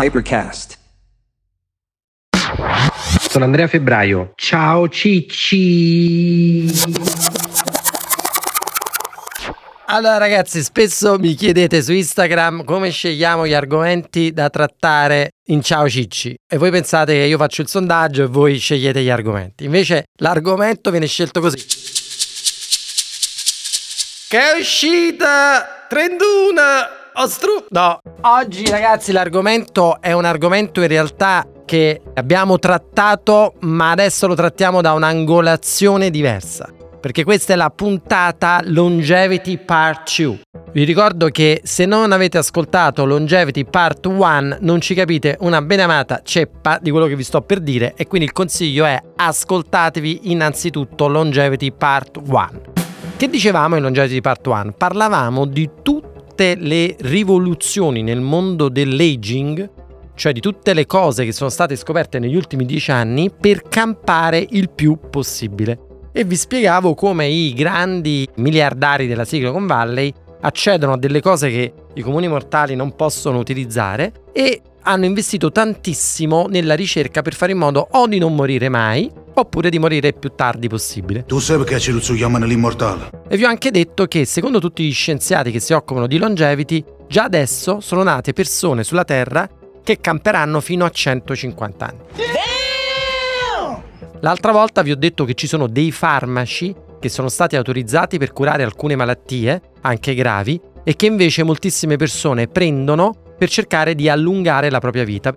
Hypercast. Sono Andrea Febbraio. Ciao Cicci. Allora ragazzi, spesso mi chiedete su Instagram come scegliamo gli argomenti da trattare in Ciao Cicci e voi pensate che io faccio il sondaggio e voi scegliete gli argomenti. Invece l'argomento viene scelto così. Che è uscita 31 Ostru... No, oggi ragazzi l'argomento è un argomento in realtà che abbiamo trattato ma adesso lo trattiamo da un'angolazione diversa perché questa è la puntata Longevity Part 2. Vi ricordo che se non avete ascoltato Longevity Part 1 non ci capite una benamata ceppa di quello che vi sto per dire e quindi il consiglio è ascoltatevi innanzitutto Longevity Part 1. Che dicevamo in Longevity Part 1? Parlavamo di tutte le rivoluzioni nel mondo dell'aging cioè di tutte le cose che sono state scoperte negli ultimi dieci anni per campare il più possibile. E vi spiegavo come i grandi miliardari della Silicon Valley accedono a delle cose che i comuni mortali non possono utilizzare e hanno investito tantissimo nella ricerca per fare in modo o di non morire mai oppure di morire più tardi possibile. Tu sai perché ci lo chiamano l'immortale? E vi ho anche detto che secondo tutti gli scienziati che si occupano di longevity, già adesso sono nate persone sulla Terra che camperanno fino a 150 anni. L'altra volta vi ho detto che ci sono dei farmaci che sono stati autorizzati per curare alcune malattie, anche gravi, e che invece moltissime persone prendono per cercare di allungare la propria vita.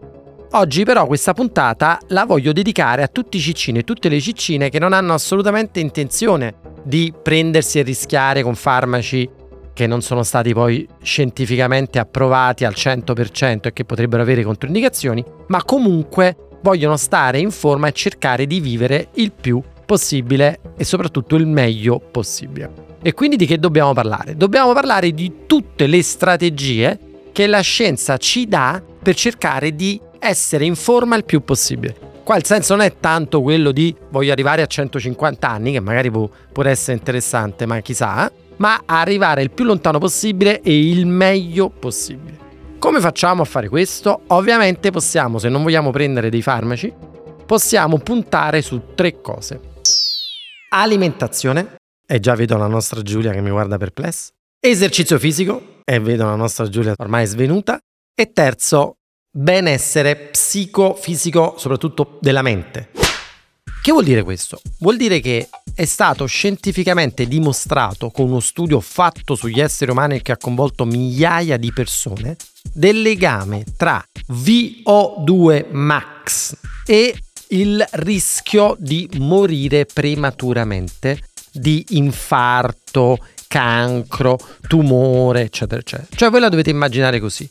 Oggi però questa puntata la voglio dedicare a tutti i ciccini e tutte le ciccine che non hanno assolutamente intenzione di prendersi e rischiare con farmaci che non sono stati poi scientificamente approvati al 100% e che potrebbero avere controindicazioni, ma comunque vogliono stare in forma e cercare di vivere il più possibile e soprattutto il meglio possibile. E quindi di che dobbiamo parlare? Dobbiamo parlare di tutte le strategie che la scienza ci dà per cercare di essere in forma il più possibile. Qua il senso non è tanto quello di voglio arrivare a 150 anni, che magari può, può essere interessante, ma chissà, ma arrivare il più lontano possibile e il meglio possibile. Come facciamo a fare questo? Ovviamente possiamo, se non vogliamo prendere dei farmaci, possiamo puntare su tre cose. Alimentazione, e già vedo la nostra Giulia che mi guarda perplessa. Esercizio fisico, e vedo la nostra Giulia ormai svenuta. E terzo, benessere psicofisico, soprattutto della mente. Che vuol dire questo? Vuol dire che è stato scientificamente dimostrato con uno studio fatto sugli esseri umani che ha coinvolto migliaia di persone del legame tra VO2 max e il rischio di morire prematuramente di infarto, cancro, tumore, eccetera, eccetera. Cioè voi la dovete immaginare così.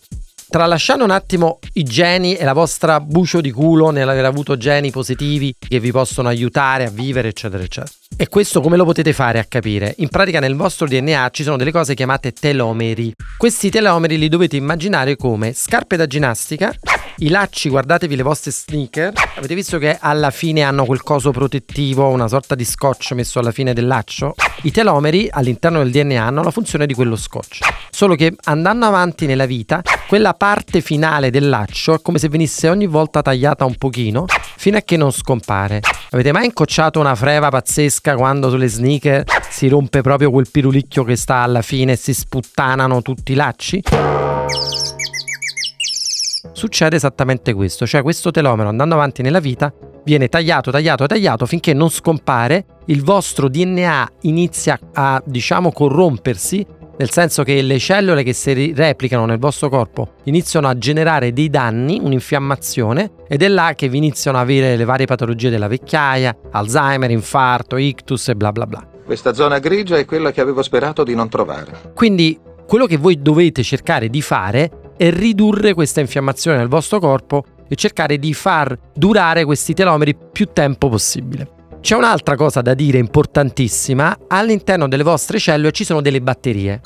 Tralasciando un attimo i geni e la vostra bucio di culo nell'aver avuto geni positivi che vi possono aiutare a vivere, eccetera, eccetera. E questo come lo potete fare a capire? In pratica nel vostro DNA ci sono delle cose chiamate telomeri. Questi telomeri li dovete immaginare come scarpe da ginnastica i lacci, guardatevi le vostre sneaker. Avete visto che alla fine hanno quel coso protettivo, una sorta di scotch messo alla fine del laccio? I telomeri all'interno del DNA hanno la funzione di quello scotch. Solo che andando avanti nella vita, quella parte finale del laccio è come se venisse ogni volta tagliata un pochino fino a che non scompare. Avete mai incocciato una freva pazzesca quando sulle sneaker si rompe proprio quel pirulicchio che sta alla fine e si sputtanano tutti i lacci? Succede esattamente questo, cioè questo telomero andando avanti nella vita viene tagliato, tagliato, tagliato finché non scompare, il vostro DNA inizia a, diciamo, corrompersi, nel senso che le cellule che si replicano nel vostro corpo iniziano a generare dei danni, un'infiammazione, ed è là che vi iniziano a avere le varie patologie della vecchiaia, Alzheimer, infarto, ictus e bla bla bla. Questa zona grigia è quella che avevo sperato di non trovare. Quindi quello che voi dovete cercare di fare è ridurre questa infiammazione nel vostro corpo e cercare di far durare questi telomeri più tempo possibile. C'è un'altra cosa da dire importantissima, all'interno delle vostre cellule ci sono delle batterie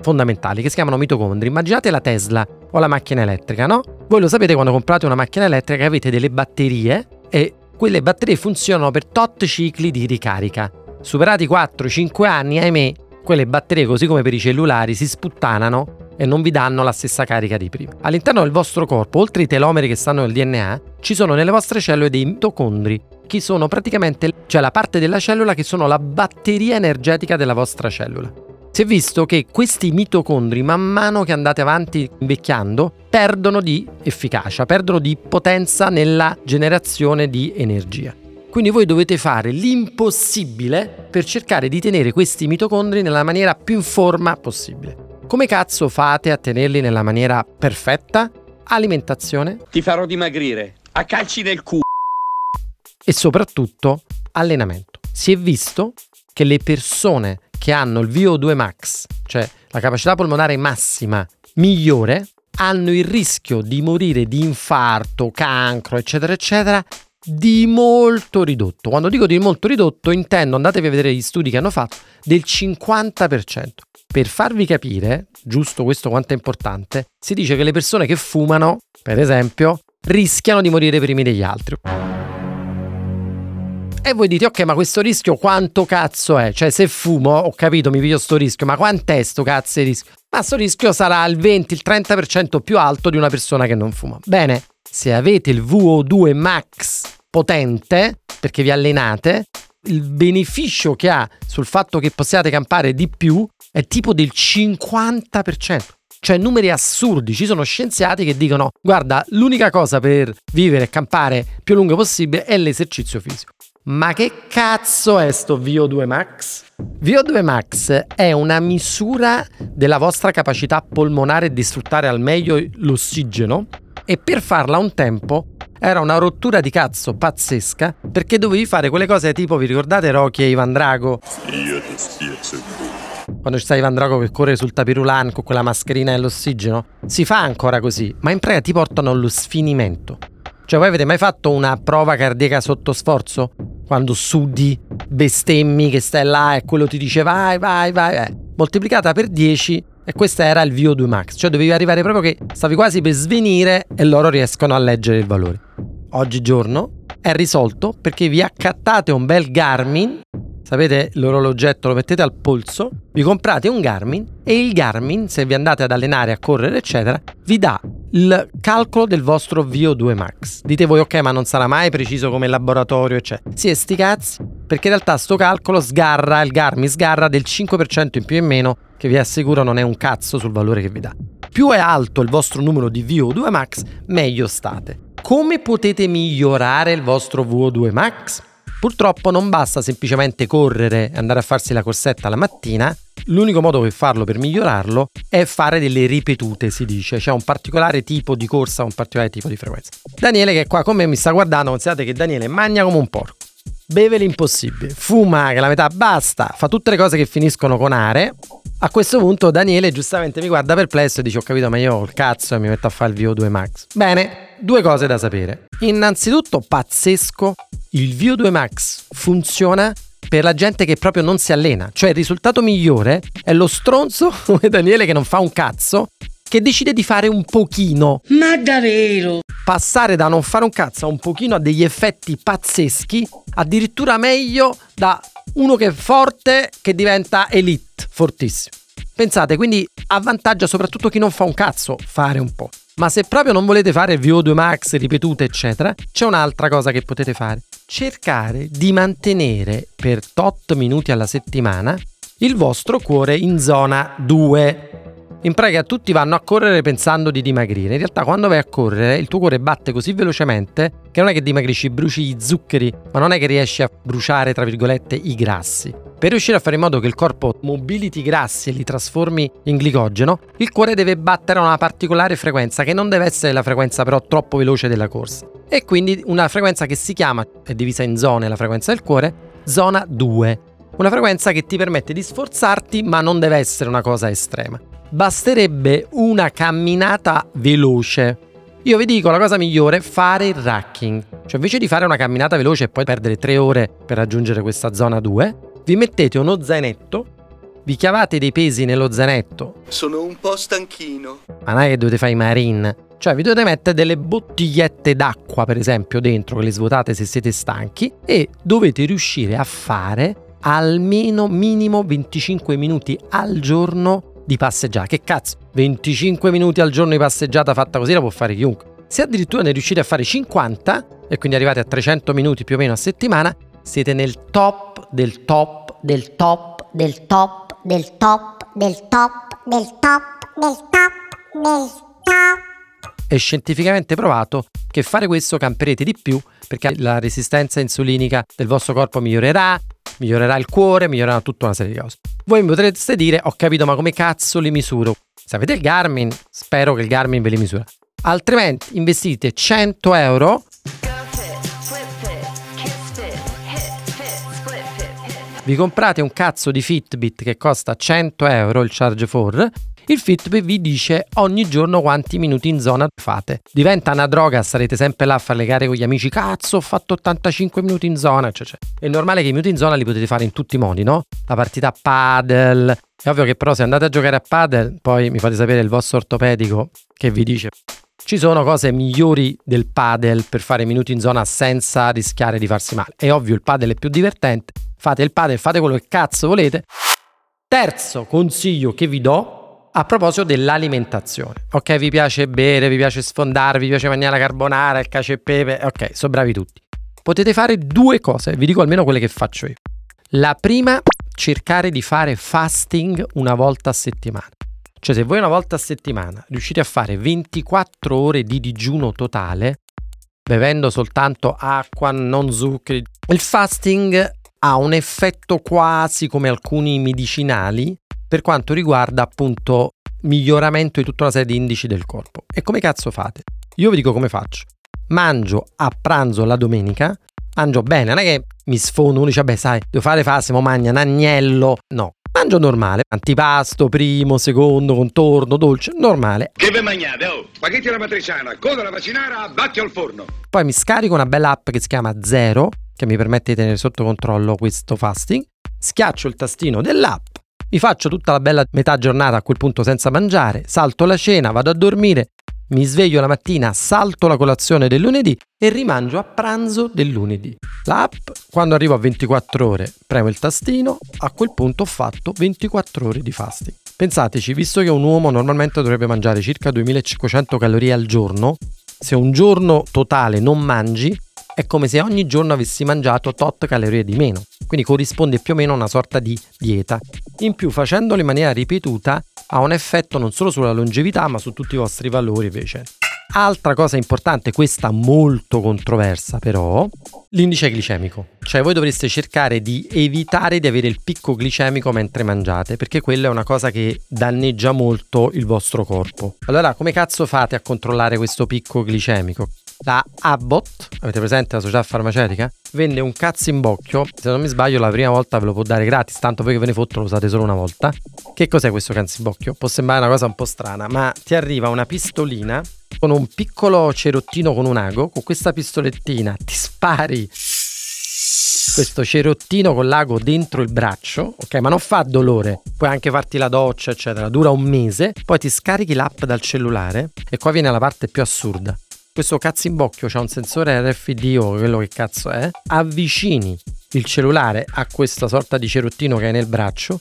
fondamentali che si chiamano mitocondri. Immaginate la Tesla o la macchina elettrica, no? Voi lo sapete quando comprate una macchina elettrica avete delle batterie e quelle batterie funzionano per tot cicli di ricarica. Superati 4-5 anni, ahimè, quelle batterie, così come per i cellulari, si sputtanano e non vi danno la stessa carica di prima. All'interno del vostro corpo, oltre ai telomeri che stanno nel DNA, ci sono nelle vostre cellule dei mitocondri, che sono praticamente cioè la parte della cellula che sono la batteria energetica della vostra cellula. Si è visto che questi mitocondri, man mano che andate avanti invecchiando, perdono di efficacia, perdono di potenza nella generazione di energia. Quindi voi dovete fare l'impossibile per cercare di tenere questi mitocondri nella maniera più in forma possibile. Come cazzo fate a tenerli nella maniera perfetta? Alimentazione Ti farò dimagrire. A calci nel culo. e soprattutto allenamento. Si è visto che le persone che hanno il VO2 max, cioè la capacità polmonare massima migliore, hanno il rischio di morire di infarto, cancro, eccetera, eccetera, di molto ridotto. Quando dico di molto ridotto, intendo, andatevi a vedere gli studi che hanno fatto, del 50%. Per farvi capire, giusto questo quanto è importante, si dice che le persone che fumano, per esempio, rischiano di morire primi degli altri. E voi dite, ok, ma questo rischio quanto cazzo è? Cioè, se fumo, ho capito, mi piglio sto rischio, ma quant'è sto cazzo di rischio? Ma sto rischio sarà il 20, il 30% più alto di una persona che non fuma. Bene, se avete il VO2 max potente, perché vi allenate, il beneficio che ha sul fatto che possiate campare di più è tipo del 50%. Cioè numeri assurdi, ci sono scienziati che dicono guarda l'unica cosa per vivere e campare più lungo possibile è l'esercizio fisico. Ma che cazzo è sto VO2 max? VO2 max è una misura della vostra capacità polmonare di sfruttare al meglio l'ossigeno e per farla un tempo era una rottura di cazzo pazzesca perché dovevi fare quelle cose tipo, vi ricordate Rocky e Ivan Drago? Quando ci sta Ivan Drago che corre sul tapirulan con quella mascherina dell'ossigeno? Si fa ancora così, ma in pratica ti portano allo sfinimento. Cioè voi avete mai fatto una prova cardiaca sotto sforzo? Quando sudi, bestemmi che stai là e quello ti dice vai, vai, vai, eh. moltiplicata per 10 e questo era il VO2 max, cioè dovevi arrivare proprio che stavi quasi per svenire e loro riescono a leggere il valore. Oggigiorno è risolto perché vi accattate un bel Garmin, sapete l'orologetto lo mettete al polso, vi comprate un Garmin e il Garmin, se vi andate ad allenare, a correre eccetera, vi dà il calcolo del vostro VO2 max. Dite voi ok ma non sarà mai preciso come laboratorio eccetera. Sì, e sti cazzi, perché in realtà sto calcolo sgarra, il Garmin sgarra del 5% in più e in meno che vi assicuro non è un cazzo sul valore che vi dà. Più è alto il vostro numero di VO2 max, meglio state. Come potete migliorare il vostro VO2 max? Purtroppo non basta semplicemente correre e andare a farsi la corsetta la mattina, l'unico modo per farlo, per migliorarlo, è fare delle ripetute, si dice, cioè un particolare tipo di corsa, un particolare tipo di frequenza. Daniele che è qua con me mi sta guardando, considerate che Daniele magna come un porco, beve l'impossibile, fuma che la metà basta, fa tutte le cose che finiscono con are. A questo punto Daniele giustamente mi guarda perplesso e dice ho capito ma io ho il cazzo e mi metto a fare il VO2 max. Bene, due cose da sapere. Innanzitutto pazzesco, il VO2 max funziona per la gente che proprio non si allena, cioè il risultato migliore è lo stronzo come Daniele che non fa un cazzo che decide di fare un pochino. Ma davvero? Passare da non fare un cazzo a un pochino a degli effetti pazzeschi, addirittura meglio da uno che è forte che diventa elite, fortissimo. Pensate, quindi avvantaggia soprattutto chi non fa un cazzo fare un po'. Ma se proprio non volete fare VO2 max ripetute, eccetera, c'è un'altra cosa che potete fare. Cercare di mantenere per tot minuti alla settimana il vostro cuore in zona 2. In pratica tutti vanno a correre pensando di dimagrire. In realtà quando vai a correre il tuo cuore batte così velocemente che non è che dimagrisci, bruci gli zuccheri, ma non è che riesci a bruciare, tra virgolette, i grassi. Per riuscire a fare in modo che il corpo mobiliti i grassi e li trasformi in glicogeno, il cuore deve battere a una particolare frequenza che non deve essere la frequenza però troppo veloce della corsa. E quindi una frequenza che si chiama, è divisa in zone la frequenza del cuore, zona 2. Una frequenza che ti permette di sforzarti ma non deve essere una cosa estrema basterebbe una camminata veloce. Io vi dico la cosa migliore, fare il racking. Cioè invece di fare una camminata veloce e poi perdere tre ore per raggiungere questa zona 2, vi mettete uno zainetto, vi chiavate dei pesi nello zainetto. Sono un po' stanchino. Ma non è che dovete fare i marine. Cioè vi dovete mettere delle bottigliette d'acqua per esempio dentro che le svuotate se siete stanchi e dovete riuscire a fare almeno minimo 25 minuti al giorno di passeggiata. Che cazzo, 25 minuti al giorno di passeggiata fatta così la può fare chiunque. Se addirittura ne riuscite a fare 50 e quindi arrivate a 300 minuti più o meno a settimana, siete nel top del top del top, del top, del top, del top, del top, del top, del top. È scientificamente provato che fare questo camperete di più perché la resistenza insulinica del vostro corpo migliorerà, migliorerà il cuore, migliorerà tutta una serie di cose. Voi mi potreste dire, ho capito, ma come cazzo li misuro? Se avete il Garmin, spero che il Garmin ve li misura. Altrimenti investite 100 euro vi comprate un cazzo di Fitbit che costa 100 euro il Charge 4 il Fitbit vi dice ogni giorno quanti minuti in zona fate. Diventa una droga, sarete sempre là a fare le gare con gli amici, cazzo ho fatto 85 minuti in zona, cioè, cioè. È normale che i minuti in zona li potete fare in tutti i modi, no? La partita a paddle, è ovvio che però se andate a giocare a paddle, poi mi fate sapere il vostro ortopedico che vi dice ci sono cose migliori del padel per fare minuti in zona senza rischiare di farsi male. È ovvio, il padel è più divertente. Fate il padel, fate quello che cazzo volete. Terzo consiglio che vi do a proposito dell'alimentazione. Ok, vi piace bere, vi piace sfondare, vi piace mangiare la carbonara, il cacio e pepe. Ok, sono bravi tutti. Potete fare due cose, vi dico almeno quelle che faccio io. La prima, cercare di fare fasting una volta a settimana. Cioè se voi una volta a settimana riuscite a fare 24 ore di digiuno totale, bevendo soltanto acqua, non zuccheri, il fasting ha un effetto quasi come alcuni medicinali per quanto riguarda appunto miglioramento di tutta una serie di indici del corpo. E come cazzo fate? Io vi dico come faccio. Mangio a pranzo la domenica, mangio bene, non è che mi sfondo, uno dice, beh sai, devo fare fase, mo magna un agnello. No, mangio normale, antipasto, primo, secondo, contorno, dolce, normale. Che ve mangiate, oh? Spaghetti alla matriciana, coda alla macinara, batti al forno. Poi mi scarico una bella app che si chiama Zero, che mi permette di tenere sotto controllo questo fasting. Schiaccio il tastino dell'app, mi faccio tutta la bella metà giornata a quel punto senza mangiare, salto la cena, vado a dormire, mi sveglio la mattina, salto la colazione del lunedì e rimangio a pranzo del lunedì. L'app, quando arrivo a 24 ore, premo il tastino, a quel punto ho fatto 24 ore di fasting. Pensateci, visto che un uomo normalmente dovrebbe mangiare circa 2500 calorie al giorno, se un giorno totale non mangi, è come se ogni giorno avessi mangiato tot calorie di meno, quindi corrisponde più o meno a una sorta di dieta. In più, facendolo in maniera ripetuta, ha un effetto non solo sulla longevità, ma su tutti i vostri valori invece. Altra cosa importante, questa molto controversa però, l'indice glicemico. Cioè voi dovreste cercare di evitare di avere il picco glicemico mentre mangiate, perché quella è una cosa che danneggia molto il vostro corpo. Allora, come cazzo fate a controllare questo picco glicemico? La Abbott, avete presente la società farmaceutica? Vende un cazzo in bocchio, se non mi sbaglio la prima volta ve lo può dare gratis, tanto voi che ve ne fottono lo usate solo una volta. Che cos'è questo cazzo in bocchio? Può sembrare una cosa un po' strana, ma ti arriva una pistolina con un piccolo cerottino con un ago, con questa pistolettina ti spari questo cerottino con l'ago dentro il braccio, ok? Ma non fa dolore, puoi anche farti la doccia, eccetera, dura un mese, poi ti scarichi l'app dal cellulare e qua viene la parte più assurda questo cazzo in bocchio c'ha un sensore RFID o quello che cazzo è, avvicini il cellulare a questa sorta di cerottino che hai nel braccio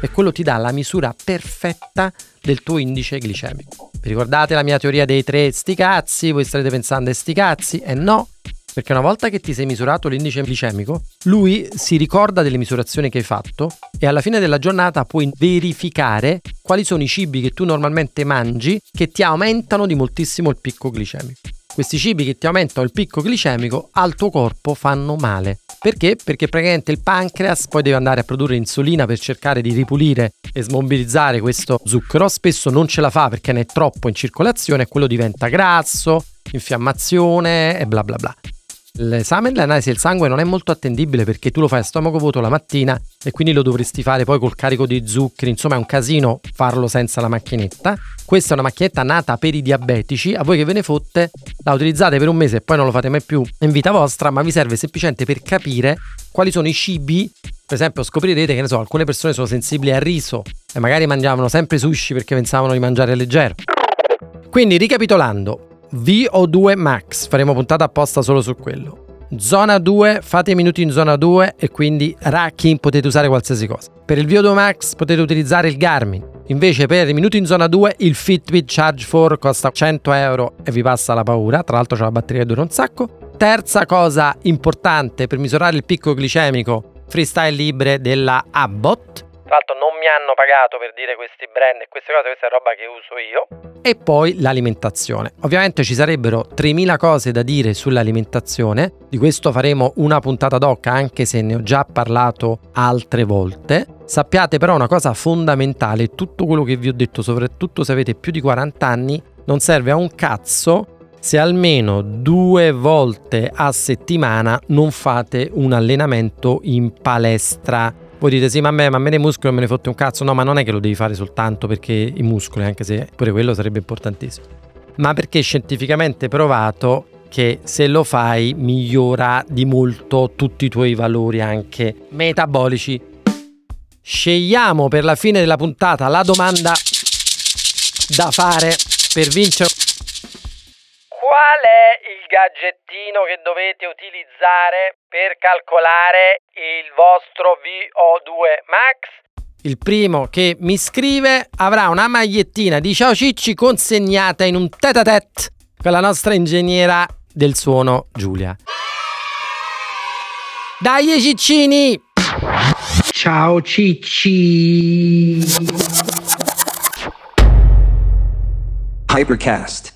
e quello ti dà la misura perfetta del tuo indice glicemico. Vi ricordate la mia teoria dei tre sti cazzi? Voi starete pensando sti cazzi? E no, perché una volta che ti sei misurato l'indice glicemico, lui si ricorda delle misurazioni che hai fatto e alla fine della giornata puoi verificare quali sono i cibi che tu normalmente mangi che ti aumentano di moltissimo il picco glicemico. Questi cibi che ti aumentano il picco glicemico al tuo corpo fanno male. Perché? Perché praticamente il pancreas poi deve andare a produrre insulina per cercare di ripulire e smobilizzare questo zucchero. Spesso non ce la fa perché ne è troppo in circolazione e quello diventa grasso, infiammazione e bla bla bla. L'esame dell'analisi del sangue non è molto attendibile perché tu lo fai a stomaco vuoto la mattina e quindi lo dovresti fare poi col carico di zuccheri, insomma è un casino farlo senza la macchinetta. Questa è una macchinetta nata per i diabetici, a voi che ve ne fotte la utilizzate per un mese e poi non lo fate mai più in vita vostra, ma vi serve semplicemente per capire quali sono i cibi per esempio scoprirete che ne so, alcune persone sono sensibili al riso e magari mangiavano sempre sushi perché pensavano di mangiare leggero. Quindi ricapitolando, VO2 Max, faremo puntata apposta solo su quello. Zona 2, fate i minuti in zona 2 e quindi racking potete usare qualsiasi cosa. Per il VO2 Max potete utilizzare il Garmin. Invece per i minuti in zona 2 il Fitbit Charge 4 costa 100 euro e vi passa la paura, tra l'altro c'è la batteria che dura un sacco. Terza cosa importante per misurare il picco glicemico, freestyle libre della Abbott. Tra l'altro non mi hanno pagato per dire questi brand e queste cose, questa è roba che uso io. E poi l'alimentazione. Ovviamente ci sarebbero 3000 cose da dire sull'alimentazione, di questo faremo una puntata doc anche se ne ho già parlato altre volte. Sappiate però una cosa fondamentale, tutto quello che vi ho detto, soprattutto se avete più di 40 anni, non serve a un cazzo se almeno due volte a settimana non fate un allenamento in palestra. Voi dite sì, ma a me, ma a me dei muscoli non me ne fotte un cazzo. No, ma non è che lo devi fare soltanto perché i muscoli, anche se pure quello sarebbe importantissimo. Ma perché è scientificamente provato che se lo fai migliora di molto tutti i tuoi valori anche metabolici. Scegliamo per la fine della puntata la domanda da fare per vincere il gadgettino che dovete utilizzare per calcolare il vostro VO2 Max? Il primo che mi scrive avrà una magliettina di Ciao Cicci consegnata in un tete a tete con la nostra ingegnera del suono Giulia. Dai ciccini! Ciao Cicci! Hypercast.